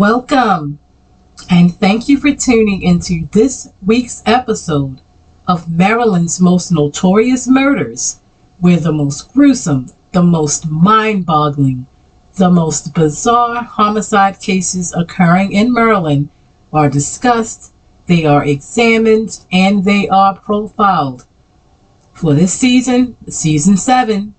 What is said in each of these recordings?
Welcome, and thank you for tuning into this week's episode of Maryland's most notorious murders, where the most gruesome, the most mind boggling, the most bizarre homicide cases occurring in Maryland are discussed, they are examined, and they are profiled. For this season, season seven,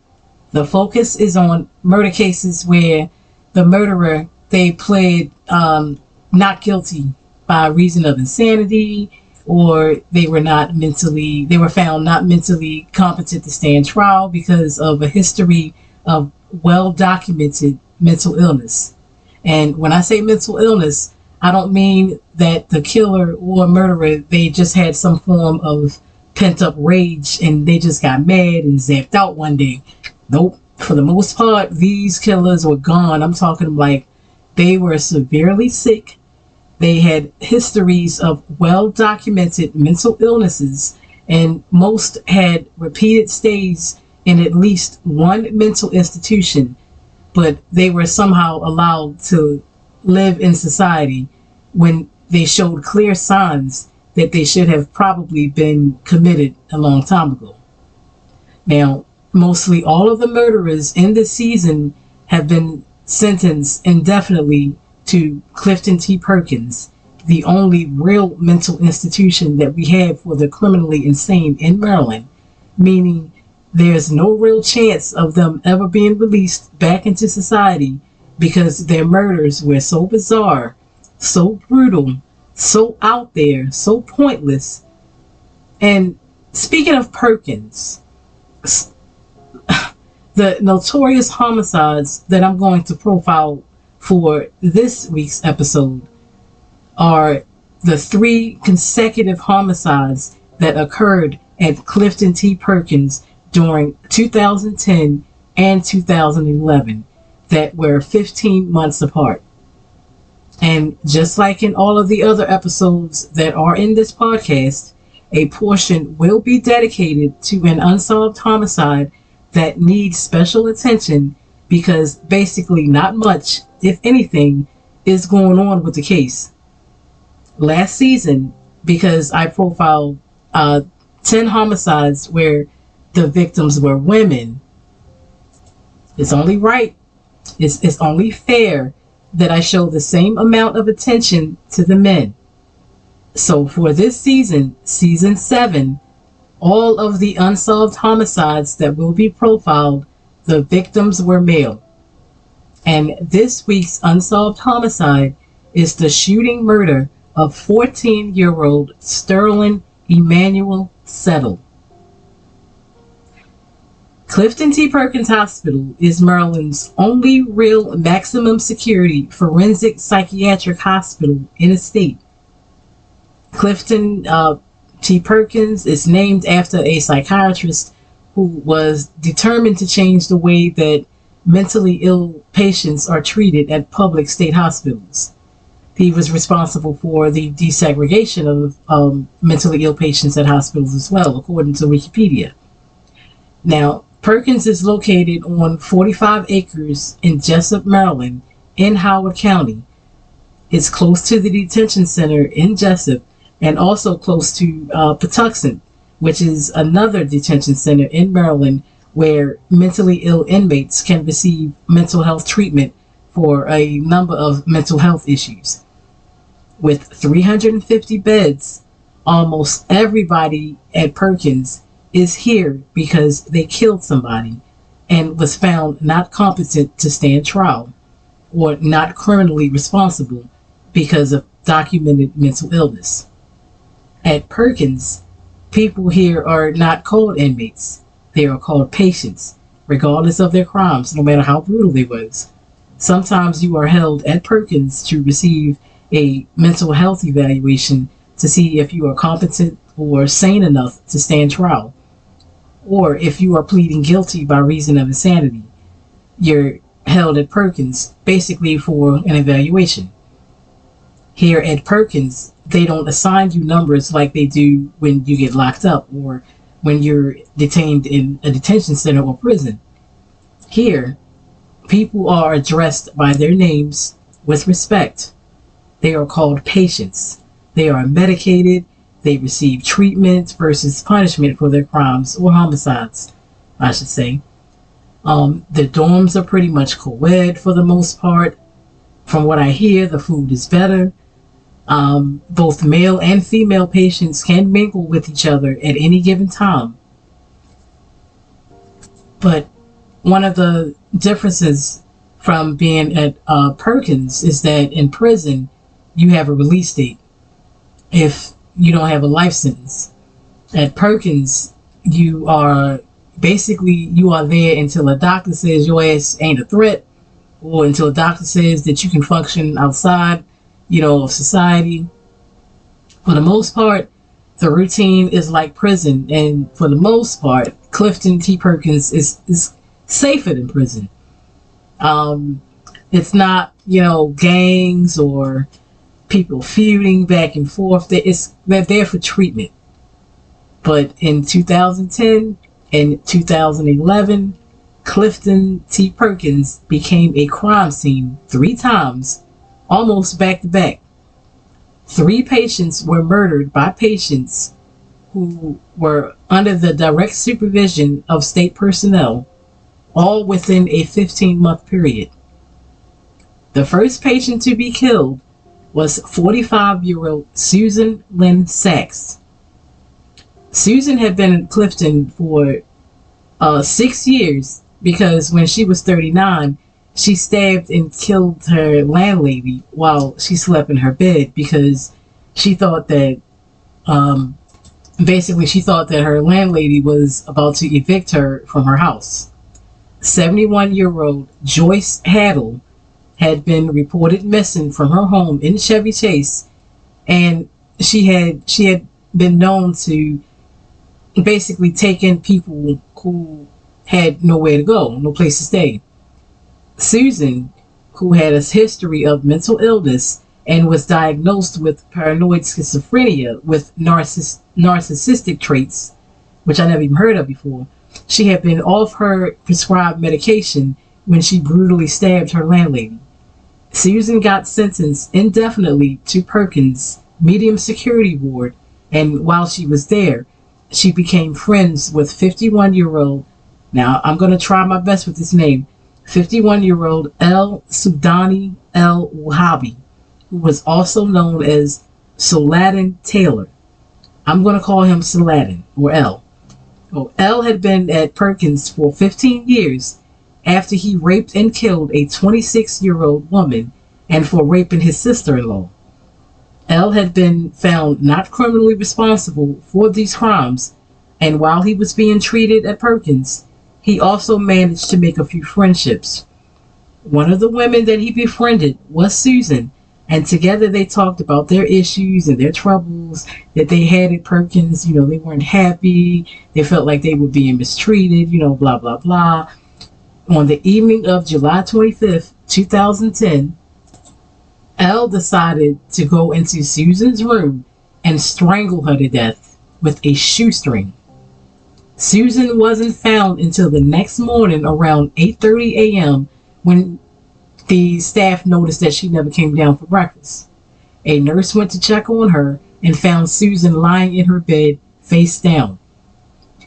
the focus is on murder cases where the murderer they pled um, not guilty by reason of insanity or they were not mentally they were found not mentally competent to stand trial because of a history of well documented mental illness. And when i say mental illness i don't mean that the killer or murderer they just had some form of pent up rage and they just got mad and zapped out one day. Nope. For the most part these killers were gone. I'm talking like they were severely sick they had histories of well documented mental illnesses, and most had repeated stays in at least one mental institution, but they were somehow allowed to live in society when they showed clear signs that they should have probably been committed a long time ago. Now, mostly all of the murderers in this season have been sentenced indefinitely to Clifton T. Perkins, the only real mental institution that we have for the criminally insane in Maryland, meaning there's no real chance of them ever being released back into society because their murders were so bizarre, so brutal, so out there, so pointless. And speaking of Perkins, the notorious homicides that I'm going to profile for this week's episode are the three consecutive homicides that occurred at Clifton T. Perkins during 2010 and 2011 that were 15 months apart. And just like in all of the other episodes that are in this podcast, a portion will be dedicated to an unsolved homicide that needs special attention because basically not much if anything, is going on with the case. Last season, because I profiled uh, 10 homicides where the victims were women, it's only right, it's, it's only fair that I show the same amount of attention to the men. So for this season, season 7, all of the unsolved homicides that will be profiled, the victims were male. And this week's unsolved homicide is the shooting murder of 14 year old Sterling Emmanuel Settle. Clifton T. Perkins Hospital is Maryland's only real maximum security forensic psychiatric hospital in the state. Clifton uh, T. Perkins is named after a psychiatrist who was determined to change the way that mentally ill patients are treated at public state hospitals. He was responsible for the desegregation of um, mentally ill patients at hospitals as well, according to Wikipedia. Now, Perkins is located on 45 acres in Jessup, Maryland, in Howard County. It's close to the detention center in Jessup and also close to uh, Patuxent, which is another detention center in Maryland where mentally ill inmates can receive mental health treatment for a number of mental health issues. With 350 beds, almost everybody at Perkins is here because they killed somebody and was found not competent to stand trial or not criminally responsible because of documented mental illness. At Perkins, people here are not called inmates they are called patients, regardless of their crimes, no matter how brutal they was. Sometimes you are held at Perkins to receive a mental health evaluation to see if you are competent or sane enough to stand trial, or if you are pleading guilty by reason of insanity. You're held at Perkins basically for an evaluation. Here at Perkins, they don't assign you numbers like they do when you get locked up or when you're detained in a detention center or prison. Here, people are addressed by their names with respect, they are called patients. They are medicated, they receive treatment versus punishment for their crimes or homicides, I should say. Um, the dorms are pretty much co ed for the most part. From what I hear, the food is better. Um, both male and female patients can mingle with each other at any given time. But one of the differences from being at uh, Perkins is that in prison, you have a release date if you don't have a life sentence. At Perkins, you are basically you are there until a doctor says your ass ain't a threat, or until a doctor says that you can function outside, you know, of society. For the most part, the routine is like prison, and for the most part, Clifton T. Perkins is is safer than prison. Um, it's not you know gangs or people feuding back and forth. It's they're there for treatment. But in 2010 and 2011, Clifton T. Perkins became a crime scene three times, almost back to back. Three patients were murdered by patients who were under the direct supervision of state personnel, all within a 15 month period. The first patient to be killed was 45 year old Susan Lynn Sachs. Susan had been in Clifton for uh, six years because when she was 39, she stabbed and killed her landlady while she slept in her bed because she thought that, um, basically, she thought that her landlady was about to evict her from her house. 71 year old Joyce Haddle had been reported missing from her home in Chevy Chase, and she had she had been known to basically take in people who had nowhere to go, no place to stay. Susan, who had a history of mental illness and was diagnosed with paranoid schizophrenia with narciss- narcissistic traits, which I never even heard of before, she had been off her prescribed medication when she brutally stabbed her landlady. Susan got sentenced indefinitely to Perkins Medium Security Ward, and while she was there, she became friends with 51 year old, now I'm going to try my best with this name, 51 year old El Sudani El Wahhabi, who was also known as Saladin Taylor. I'm going to call him Saladin or El. Oh, El had been at Perkins for 15 years after he raped and killed a 26 year old woman and for raping his sister in law. El had been found not criminally responsible for these crimes, and while he was being treated at Perkins, he also managed to make a few friendships. One of the women that he befriended was Susan, and together they talked about their issues and their troubles that they had at Perkins. You know, they weren't happy, they felt like they were being mistreated, you know, blah, blah, blah. On the evening of July 25th, 2010, El decided to go into Susan's room and strangle her to death with a shoestring. Susan wasn't found until the next morning around 8:30 a.m. when the staff noticed that she never came down for breakfast. A nurse went to check on her and found Susan lying in her bed face down.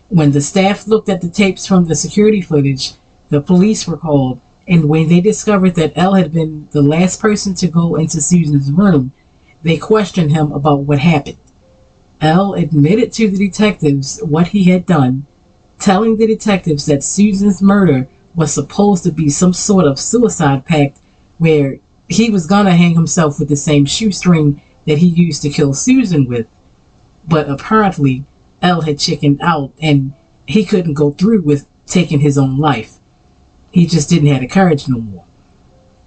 When the staff looked at the tapes from the security footage, the police were called, and when they discovered that El had been the last person to go into Susan's room, they questioned him about what happened. El admitted to the detectives what he had done, telling the detectives that Susan's murder was supposed to be some sort of suicide pact where he was gonna hang himself with the same shoestring that he used to kill Susan with. But apparently, El had chickened out and he couldn't go through with taking his own life. He just didn't have the courage no more.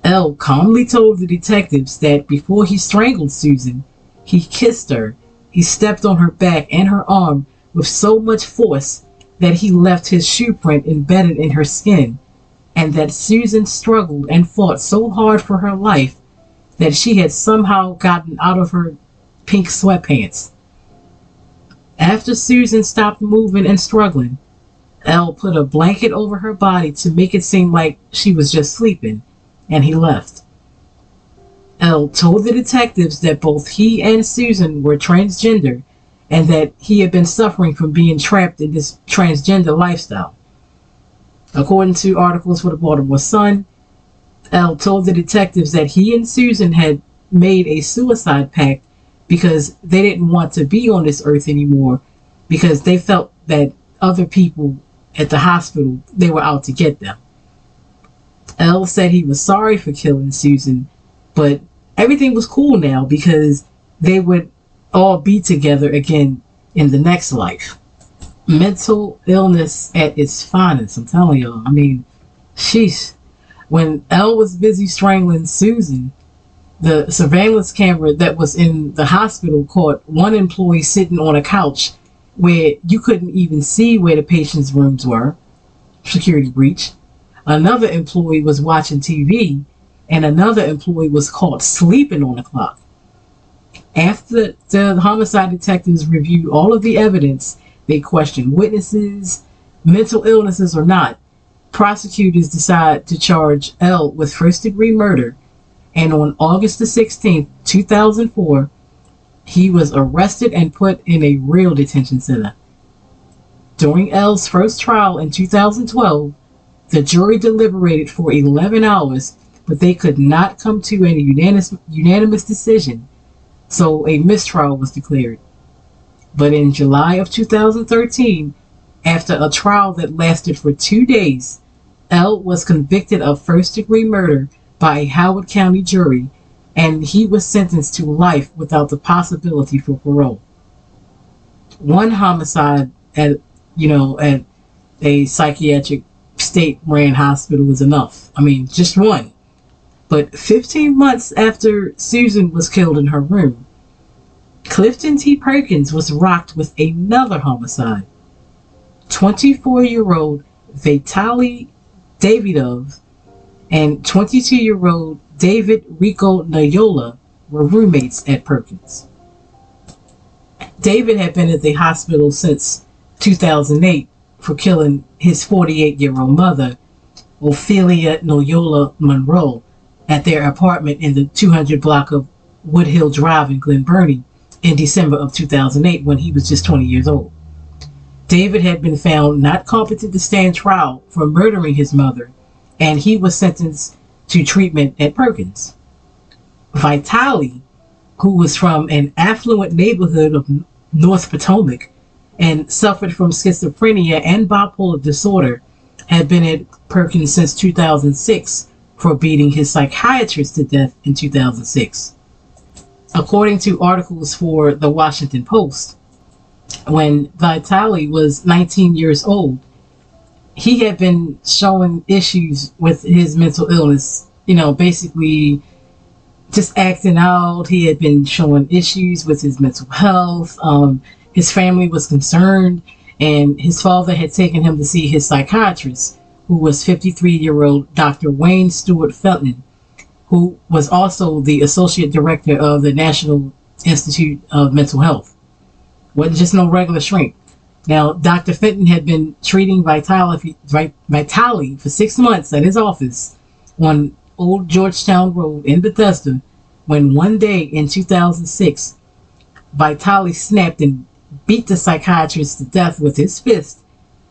El calmly told the detectives that before he strangled Susan, he kissed her, he stepped on her back and her arm with so much force that he left his shoe print embedded in her skin, and that Susan struggled and fought so hard for her life that she had somehow gotten out of her pink sweatpants. After Susan stopped moving and struggling, El put a blanket over her body to make it seem like she was just sleeping, and he left. El told the detectives that both he and Susan were transgender and that he had been suffering from being trapped in this transgender lifestyle. According to articles for the Baltimore Sun, El told the detectives that he and Susan had made a suicide pact because they didn't want to be on this earth anymore because they felt that other people at the hospital they were out to get them. El said he was sorry for killing Susan, but everything was cool now because they would all be together again in the next life. Mental illness at its finest, I'm telling y'all. I mean, sheesh. When El was busy strangling Susan, the surveillance camera that was in the hospital caught one employee sitting on a couch where you couldn't even see where the patient's rooms were. Security breach. Another employee was watching TV, and another employee was caught sleeping on the clock. After the homicide detectives reviewed all of the evidence, they questioned witnesses, mental illnesses or not. Prosecutors decide to charge El with first degree murder, and on August the 16th, 2004, he was arrested and put in a real detention center. During El's first trial in 2012, the jury deliberated for 11 hours, but they could not come to any unanimous, unanimous decision so a mistrial was declared. But in July of 2013, after a trial that lasted for two days, El was convicted of first degree murder by a Howard County jury, and he was sentenced to life without the possibility for parole. One homicide at you know at a psychiatric state ran hospital was enough. I mean, just one. But 15 months after Susan was killed in her room, Clifton T. Perkins was rocked with another homicide. 24 year old Vitali Davidov and 22 year old David Rico Noyola were roommates at Perkins. David had been at the hospital since 2008 for killing his 48 year old mother, Ophelia Noyola Monroe, at their apartment in the 200 block of Woodhill Drive in Glen Burnie in December of 2008 when he was just 20 years old. David had been found not competent to stand trial for murdering his mother, and he was sentenced to treatment at Perkins. Vitali, who was from an affluent neighborhood of North Potomac and suffered from schizophrenia and bipolar disorder, had been at Perkins since 2006 for beating his psychiatrist to death in 2006. According to articles for the Washington Post, when Vitali was 19 years old, he had been showing issues with his mental illness. You know, basically just acting out. He had been showing issues with his mental health. Um, his family was concerned, and his father had taken him to see his psychiatrist, who was 53 year old Dr. Wayne Stewart Fenton, who was also the associate director of the National Institute of Mental Health. Wasn't just no regular shrink. Now, Dr. Fenton had been treating Vitali, Vitali for six months at his office on Old Georgetown Road in Bethesda when one day in 2006, Vitali snapped and beat the psychiatrist to death with his fist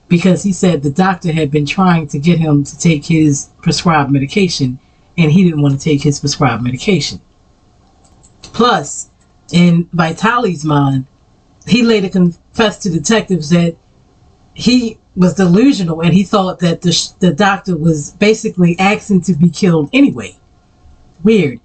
because he said the doctor had been trying to get him to take his prescribed medication and he didn't want to take his prescribed medication. Plus, in Vitali's mind, he later confessed to detectives that he was delusional and he thought that the, the doctor was basically asking to be killed anyway. Weird.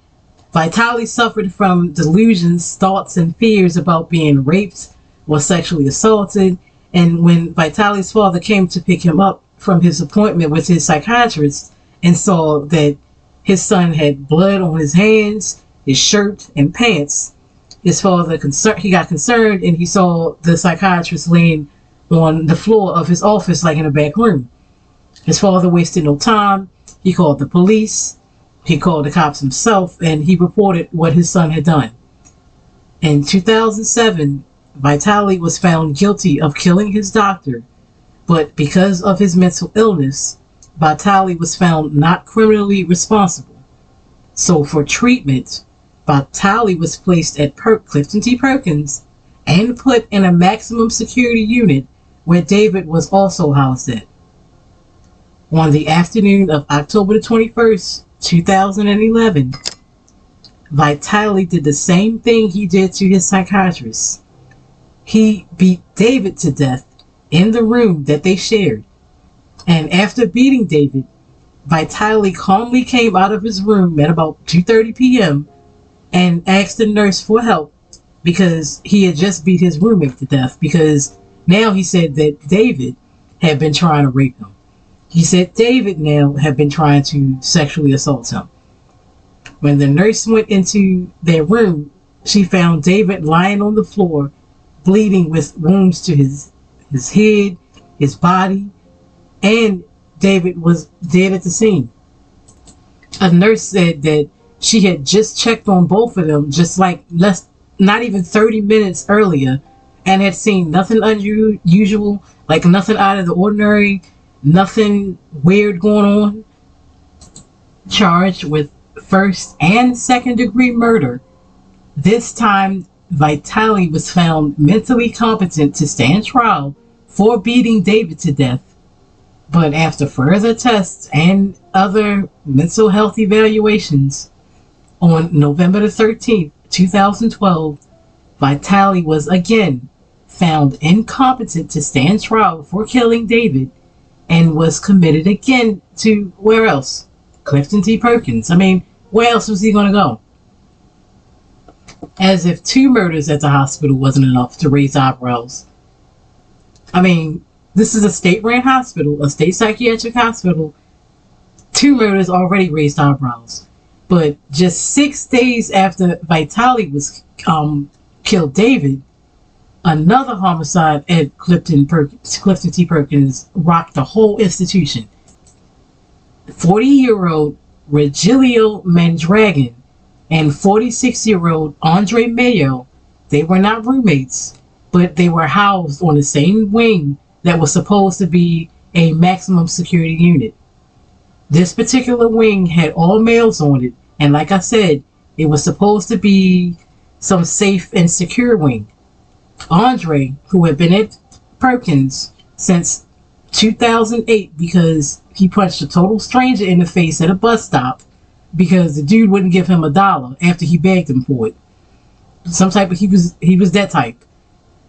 Vitali suffered from delusions, thoughts, and fears about being raped or sexually assaulted. And when Vitali's father came to pick him up from his appointment with his psychiatrist and saw that his son had blood on his hands, his shirt, and pants, his father concerned he got concerned and he saw the psychiatrist laying on the floor of his office like in a back room. His father wasted no time. He called the police. He called the cops himself and he reported what his son had done. In 2007, Vitali was found guilty of killing his doctor, but because of his mental illness, Vitali was found not criminally responsible. So for treatment, Vitali was placed at per- Clifton T. Perkins and put in a maximum security unit where David was also housed at. On the afternoon of October the 21st, 2011, Vitali did the same thing he did to his psychiatrist. He beat David to death in the room that they shared. And after beating David, Vitali calmly came out of his room at about 2:30 p.m. and asked the nurse for help because he had just beat his roommate to death because now he said that David had been trying to rape him. He said David now had been trying to sexually assault him. When the nurse went into their room, she found David lying on the floor, bleeding with wounds to his his head, his body, and David was dead at the scene. A nurse said that she had just checked on both of them just like less not even 30 minutes earlier and had seen nothing unusual, like nothing out of the ordinary, nothing weird going on. Charged with first and second degree murder. This time, Vitali was found mentally competent to stand trial for beating David to death. But after further tests and other mental health evaluations, on November the 13th, 2012, Vitali was again found incompetent to stand trial for killing David and was committed again to where else? Clifton T. Perkins. I mean, where else was he going to go? As if two murders at the hospital wasn't enough to raise eyebrows. I mean, this is a state run hospital, a state psychiatric hospital. Two murders already raised eyebrows. But just six days after Vitali was um, killed David, another homicide at Clifton, Perkins, Clifton T. Perkins rocked the whole institution. 40 year old Regilio Mondragon and 46 year old Andre Mayo, they were not roommates, but they were housed on the same wing that was supposed to be a maximum security unit. This particular wing had all males on it and like I said, it was supposed to be some safe and secure wing. Andre, who had been at Perkins since 2008 because he punched a total stranger in the face at a bus stop because the dude wouldn't give him a dollar after he begged him for it. Some type of he was he was that type.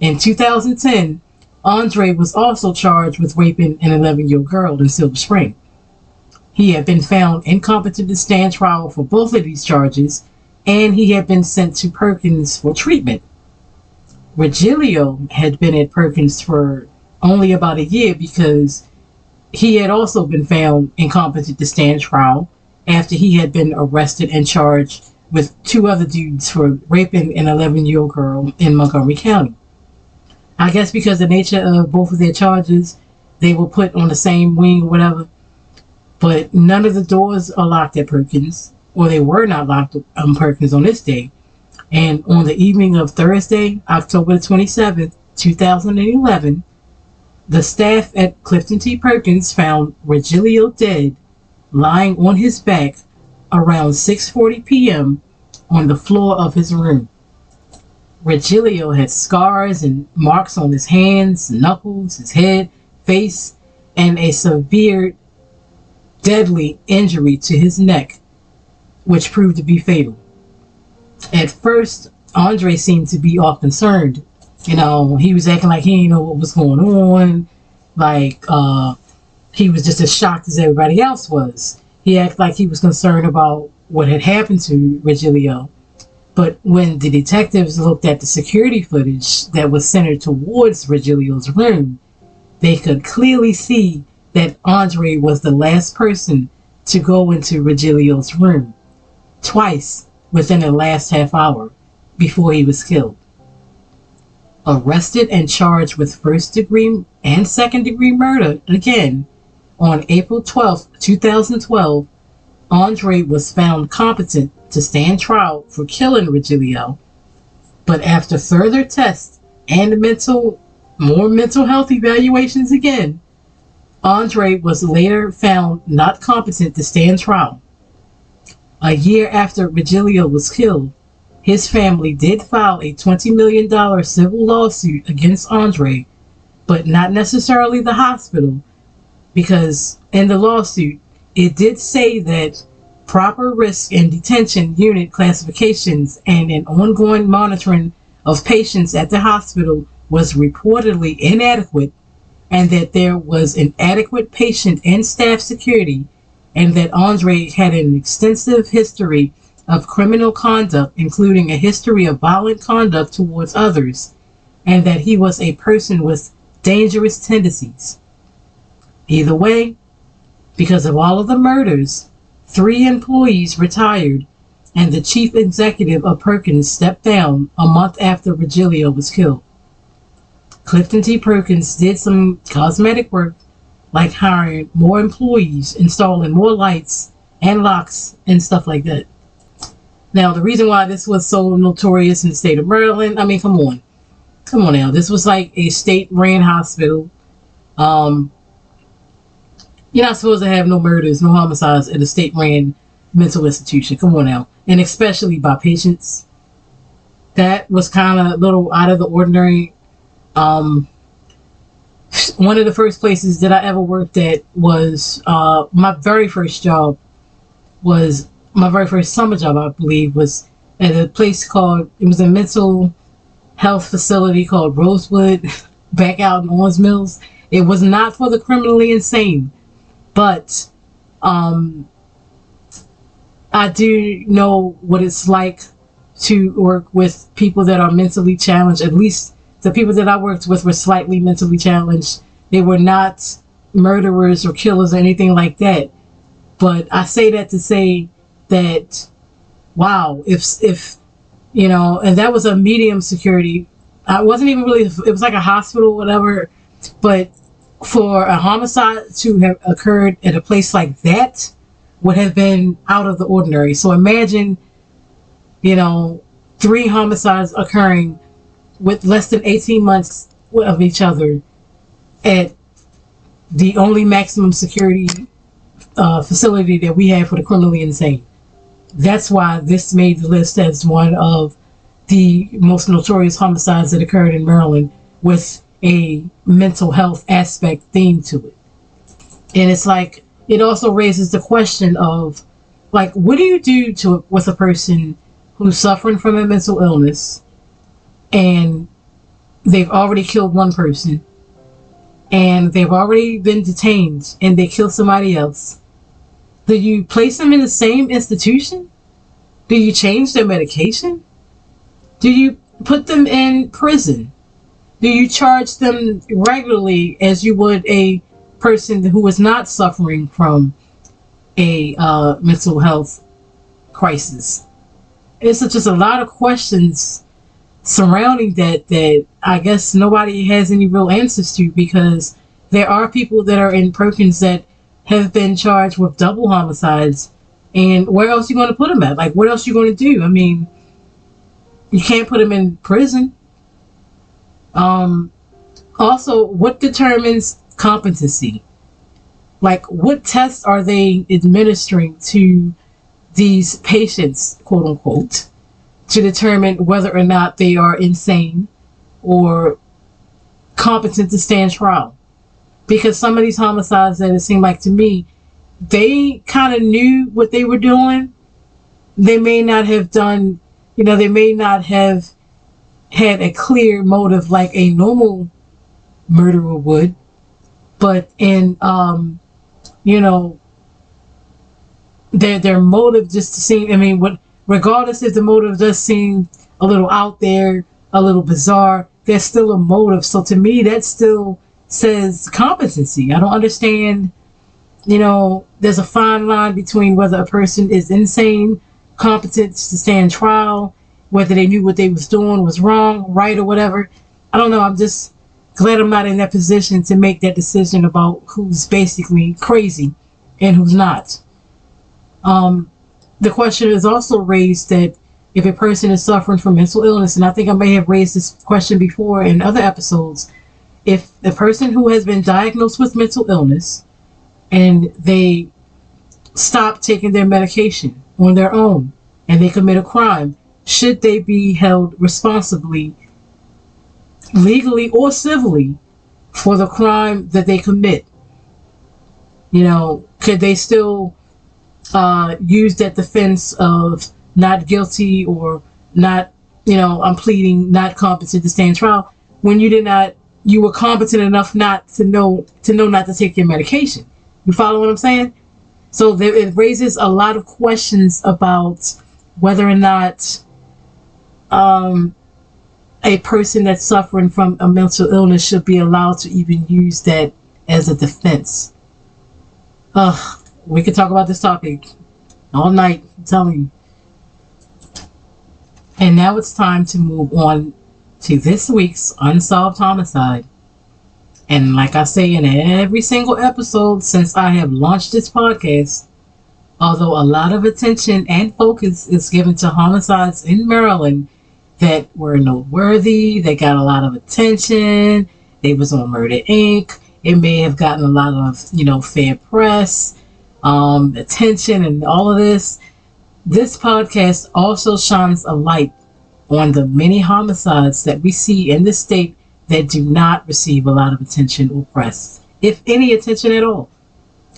In 2010, Andre was also charged with raping an 11 year old girl in Silver Spring. He had been found incompetent to stand trial for both of these charges, and he had been sent to Perkins for treatment. Regilio had been at Perkins for only about a year because he had also been found incompetent to stand trial after he had been arrested and charged with two other dudes for raping an 11 year old girl in Montgomery County. I guess because the nature of both of their charges, they were put on the same wing or whatever. But none of the doors are locked at Perkins, or they were not locked on Perkins on this day. And on the evening of Thursday, October 27th, 2011, the staff at Clifton T. Perkins found Regilio dead, lying on his back around 6:40 p.m. on the floor of his room. Regilio had scars and marks on his hands, knuckles, his head, face, and a severe deadly injury to his neck, which proved to be fatal. At first, Andre seemed to be all concerned. You know, he was acting like he didn't know what was going on. Like, uh, he was just as shocked as everybody else was. He acted like he was concerned about what had happened to Regilio. But when the detectives looked at the security footage that was centered towards Regilio's room, they could clearly see that Andre was the last person to go into Regilio's room twice within the last half hour before he was killed. Arrested and charged with first degree and second degree murder again on April 12, 2012, Andre was found competent to stand trial for killing Regilio, but after further tests and mental more mental health evaluations again, Andre was later found not competent to stand trial. A year after Regilio was killed, his family did file a $20 million civil lawsuit against Andre, but not necessarily the hospital, because in the lawsuit, it did say that proper risk and detention unit classifications and an ongoing monitoring of patients at the hospital was reportedly inadequate and that there was inadequate patient and staff security and that Andre had an extensive history of criminal conduct, including a history of violent conduct towards others, and that he was a person with dangerous tendencies. Either way, because of all of the murders, three employees retired and the chief executive of Perkins stepped down a month after Virgilio was killed. Clifton T. Perkins did some cosmetic work like hiring more employees, installing more lights and locks and stuff like that. Now, the reason why this was so notorious in the state of Maryland, I mean, come on. Come on now. This was like a state ran hospital. Um, you're not supposed to have no murders, no homicides at a state ran mental institution. Come on now. And especially by patients. That was kind of a little out of the ordinary. Um, one of the first places that I ever worked at was uh, my very first job was my very first summer job, I believe, was at a place called it was a mental health facility called Rosewood back out in Owings Mills. It was not for the criminally insane, but um, I do know what it's like to work with people that are mentally challenged. At least the people that I worked with were slightly mentally challenged. They were not murderers or killers or anything like that. But I say that to say that, wow, if, if, you know, and that was a medium security. I wasn't even really, it was like a hospital, whatever. But for a homicide to have occurred at a place like that would have been out of the ordinary. So imagine, you know, three homicides occurring with less than 18 months of each other at the only maximum security uh, facility that we have for the criminally insane. That's why this made the list as one of the most notorious homicides that occurred in Maryland with a mental health aspect theme to it. And it's like, it also raises the question of, like, what do you do to with a person who's suffering from a mental illness and they've already killed one person and they've already been detained and they kill somebody else, do you place them in the same institution? Do you change their medication? Do you put them in prison? Do you charge them regularly as you would a person who is not suffering from a uh, mental health crisis? It's just a lot of questions surrounding that that I guess nobody has any real answers to because there are people that are in Perkins that have been charged with double homicides. And where else are you going to put them at? Like what else are you going to do? I mean you can't put them in prison um also what determines competency like what tests are they administering to these patients quote unquote to determine whether or not they are insane or competent to stand trial. Because some of these homicides that it seemed like to me, they kind of knew what they were doing. They may not have done, you know, they may not have had a clear motive like a normal murderer would, but in, um, you know, their their motive just to seem. I mean, what regardless if the motive does seem a little out there, a little bizarre, there's still a motive. So to me, that still says competency. I don't understand, you know, there's a fine line between whether a person is insane, competent to stand trial, whether they knew what they was doing was wrong, right, or whatever. I don't know. I'm just glad I'm not in that position to make that decision about who's basically crazy and who's not. Um, the question is also raised that if a person is suffering from mental illness, and I think I may have raised this question before in other episodes, if the person who has been diagnosed with mental illness and they stop taking their medication on their own and they commit a crime, should they be held responsibly, legally or civilly, for the crime that they commit? You know, could they still uh, use that defense of not guilty or not, you know, I'm pleading not competent to stand trial when you did not, you were competent enough not to know to know not to take your medication. You follow what I'm saying? So there, it raises a lot of questions about whether or not um, a person that's suffering from a mental illness should be allowed to even use that as a defense. We could talk about this topic all night, I'm telling you. And now it's time to move on to this week's Unsolved Homicide. And like I say in every single episode since I have launched this podcast, although a lot of attention and focus is given to homicides in Maryland that were noteworthy, they got a lot of attention, they was on Murder Inc., it may have gotten a lot of, you know, fair press, um, attention and all of this. This podcast also shines a light on the many homicides that we see in the state that do not receive a lot of attention or press, if any attention at all.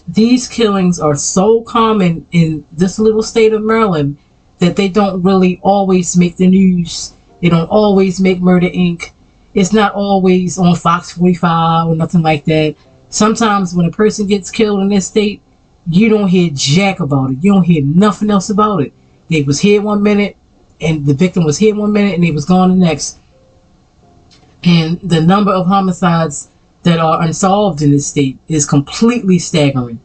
These killings are so common in this little state of Maryland that they don't really always make the news. They don't always make Murder Inc. It's not always on Fox 45 or nothing like that. Sometimes when a person gets killed in this state, you don't hear jack about it. You don't hear nothing else about it. They was here one minute, and the victim was here one minute, and they was gone the next. And the number of homicides that are unsolved in this state is completely staggering.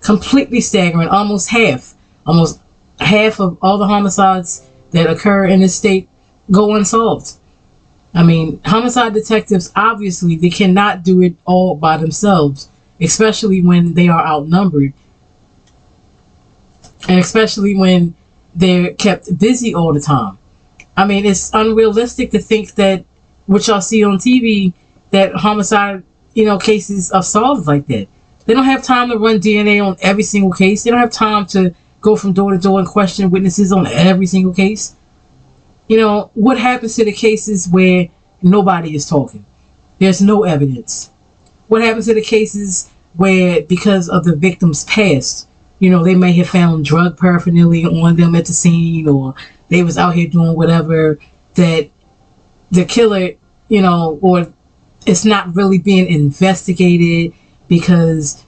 Completely staggering. Almost half. Almost half of all the homicides that occur in this state go unsolved. I mean, homicide detectives obviously they cannot do it all by themselves, especially when they are outnumbered. And especially when they're kept busy all the time. I mean, it's unrealistic to think that what y'all see on TV that homicide, you know, cases are solved like that. They don't have time to run DNA on every single case. They don't have time to go from door to door and question witnesses on every single case. You know, what happens to the cases where nobody is talking? There's no evidence. What happens to the cases where, because of the victim's past, you know, they may have found drug paraphernalia on them at the scene or they was out here doing whatever that the killer, you know, or it's not really being investigated because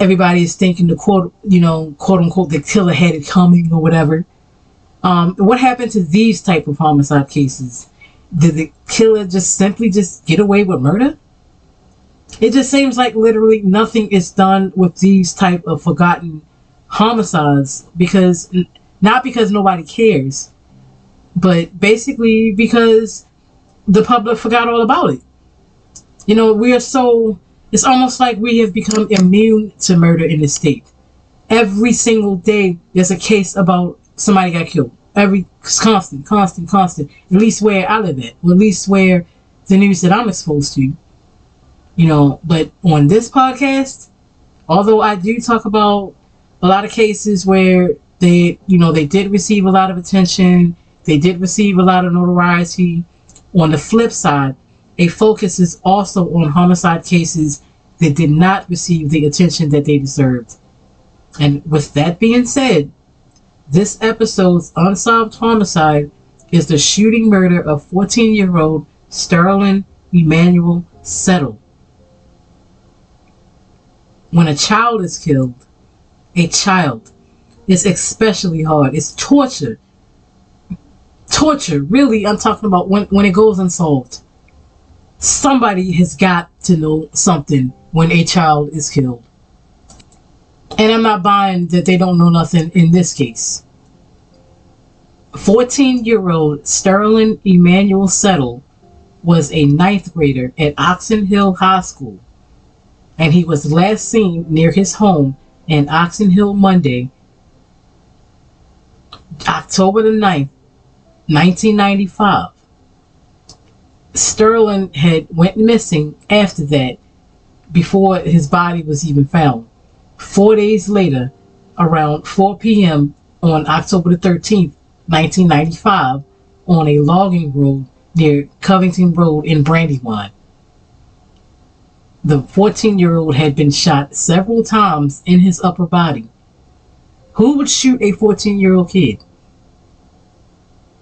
everybody is thinking the quote, you know, quote unquote, the killer had it coming or whatever. Um, what happened to these type of homicide cases? Did the killer just simply just get away with murder? It just seems like literally nothing is done with these type of forgotten homicides because not because nobody cares, but basically because the public forgot all about it. You know, we are so, it's almost like we have become immune to murder in the state. Every single day, there's a case about somebody got killed. Every, constant, constant, constant. At least where I live at, at least where the news that I'm exposed to. You know, but on this podcast, although I do talk about a lot of cases where they, you know, they did receive a lot of attention, they did receive a lot of notoriety, on the flip side, a focus is also on homicide cases that did not receive the attention that they deserved. And with that being said, this episode's unsolved homicide is the shooting murder of 14 year old Sterling Emmanuel Settle. When a child is killed, a child, it's especially hard. It's torture torture. Really, I'm talking about when, when it goes unsolved. Somebody has got to know something when a child is killed. And I'm not buying that they don't know nothing in this case. 14 year old Sterling Emmanuel Settle was a ninth grader at Oxon Hill High School, and he was last seen near his home in Oxon Hill Monday, October the 9th, 1995. Sterling had went missing after that before his body was even found. Four days later, around 4 p.m. on October the 13th, 1995, on a logging road near Covington Road in Brandywine. The 14 year old had been shot several times in his upper body. Who would shoot a 14 year old kid?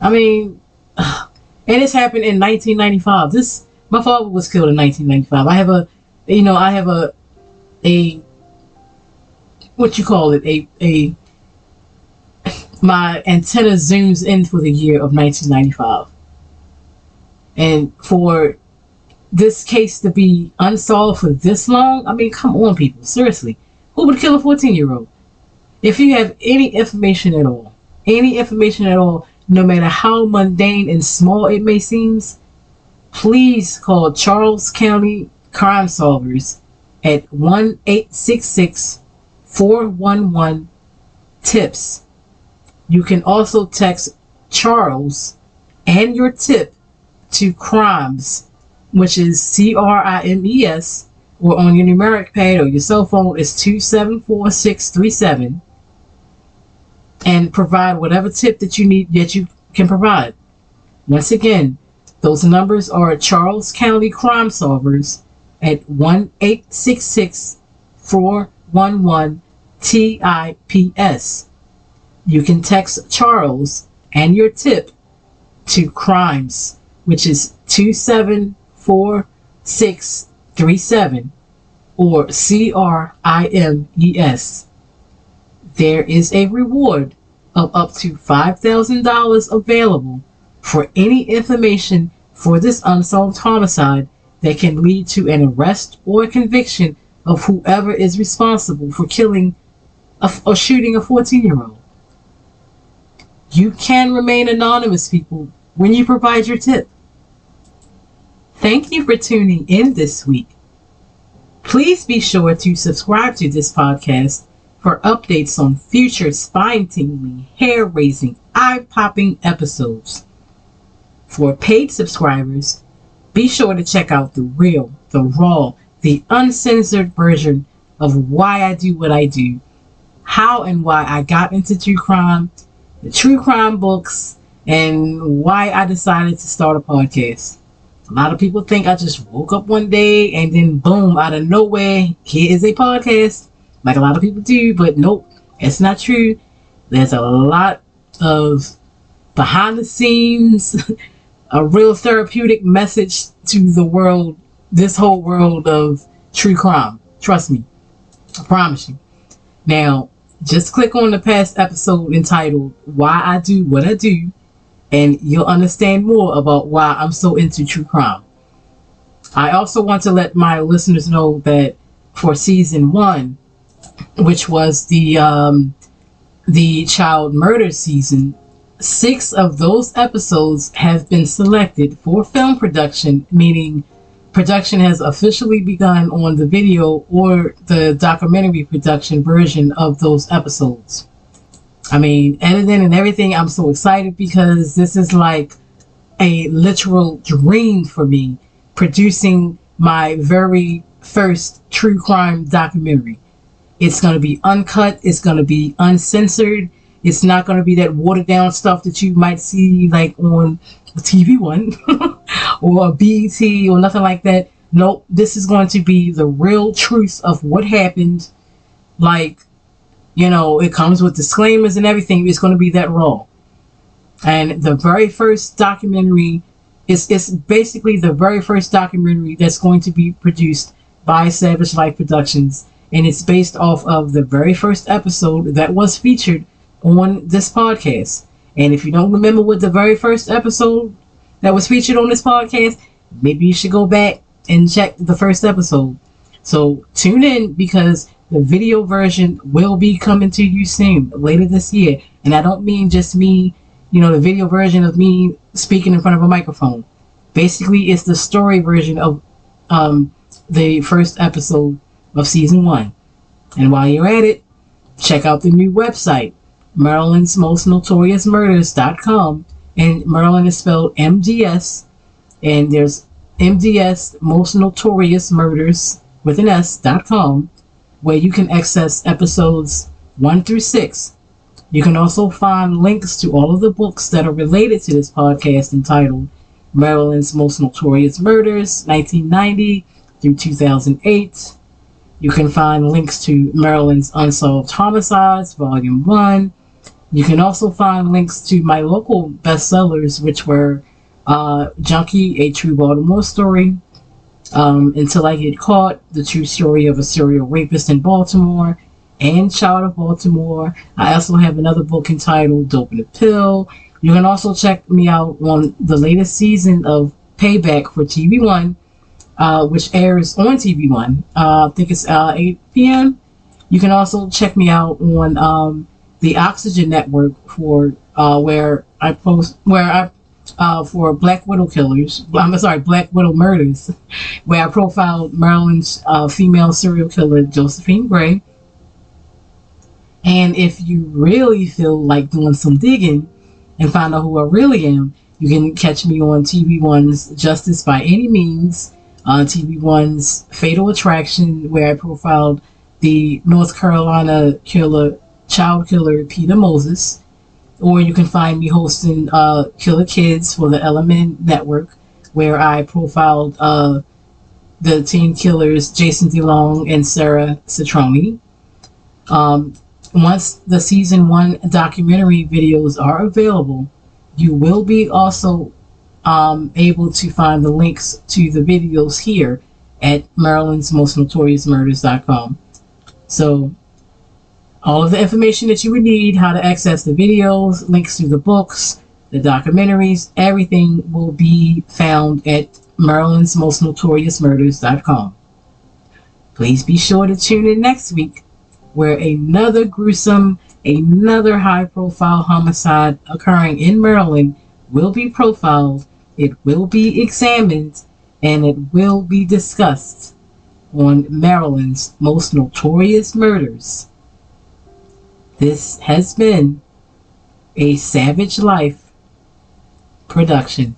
I mean, and this happened in 1995. This my father was killed in 1995. I have a, you know, I have a, a, what you call it, a a. My antenna zooms in for the year of 1995, and for this case to be unsolved for this long, I mean, come on, people, seriously, who would kill a 14 year old? If you have any information at all, any information at all no matter how mundane and small it may seem, please call Charles County Crime Solvers at 1 866 411 TIPS. You can also text Charles and your tip to crimes, which is C R I M E S, or on your numeric pad or your cell phone is 274637 and provide whatever tip that you need that you can provide. Once again, those numbers are Charles County Crime Solvers at 1 866 411 TIPS. You can text Charles and your tip to crimes, which is 274637 or C R I M E S there is a reward of up to $5,000 available for any information for this unsolved homicide that can lead to an arrest or conviction of whoever is responsible for killing a, or shooting a 14 year old. You can remain anonymous, people, when you provide your tip. Thank you for tuning in this week. Please be sure to subscribe to this podcast for updates on future spine tingling, hair raising, eye popping episodes. For paid subscribers, be sure to check out the real, the raw, the uncensored version of why I do what I do, how and why I got into true crime, the true crime books, and why I decided to start a podcast. A lot of people think I just woke up one day and then boom, out of nowhere, here is a podcast like a lot of people do, but nope, it's not true. There's a lot of behind the scenes, a real therapeutic message to the world, this whole world of true crime. Trust me, I promise you. Now, just click on the past episode entitled Why I Do What I Do, and you'll understand more about why I'm so into true crime. I also want to let my listeners know that for season one, which was the um, the child murder season, six of those episodes have been selected for film production, meaning production has officially begun on the video or the documentary production version of those episodes. I mean, editing and everything, I'm so excited because this is like a literal dream for me producing my very first true crime documentary. It's going to be uncut. It's going to be uncensored. It's not going to be that watered down stuff that you might see like on TV one or BET or nothing like that. Nope. This is going to be the real truth of what happened. Like, you know, it comes with disclaimers and everything. It's going to be that raw. And the very first documentary is it's basically the very first documentary that's going to be produced by Savage Life Productions and it's based off of the very first episode that was featured on this podcast. And if you don't remember what the very first episode that was featured on this podcast, maybe you should go back and check the first episode. So tune in because the video version will be coming to you soon, later this year. And I don't mean just me, you know, the video version of me speaking in front of a microphone. Basically, it's the story version of um, the first episode of season one. And while you're at it, check out the new website, Maryland's Most Notorious Murders.com. And Maryland is spelled MDS. And there's MDS Most Notorious Murders with an S.com, where you can access episodes 1 through 6 You can also find links to all of the books that are related to this podcast entitled Maryland's Most Notorious Murders, 1990 through 2008. You can find links to Maryland's Unsolved Homicides, Volume 1. You can also find links to my local bestsellers, which were uh, Junkie, A True Baltimore Story, um, Until I Get Caught, The True Story of a Serial Rapist in Baltimore, and Child of Baltimore. I also have another book entitled Dope in a Pill. You can also check me out on the latest season of Payback for TV One, uh, which airs on TV One. Uh, I think it's uh, 8 p.m. You can also check me out on um, the Oxygen Network for uh, where I post where I uh, for Black Widow Killers. I'm sorry, Black Widow Murders, where I profiled Maryland's uh, female serial killer Josephine Gray. And if you really feel like doing some digging and find out who I really am, you can catch me on TV One's Justice by Any Means, uh, TV One's Fatal Attraction, where I profiled the North Carolina killer, child killer Peter Moses. Or you can find me hosting uh, Killer Kids for the Element Network, where I profiled uh, the teen killers Jason DeLong and Sarah Citroni. Um, once the season one documentary videos are available, you will be also um, able to find the links to the videos here at Maryland's Most Notorious Murders.com. So, all of the information that you would need, how to access the videos, links to the books, the documentaries, everything will be found at Maryland's Most Notorious Murders.com. Please be sure to tune in next week where another gruesome, another high profile homicide occurring in Maryland will be profiled, it will be examined, and it will be discussed on Maryland's most notorious murders. This has been a Savage Life production.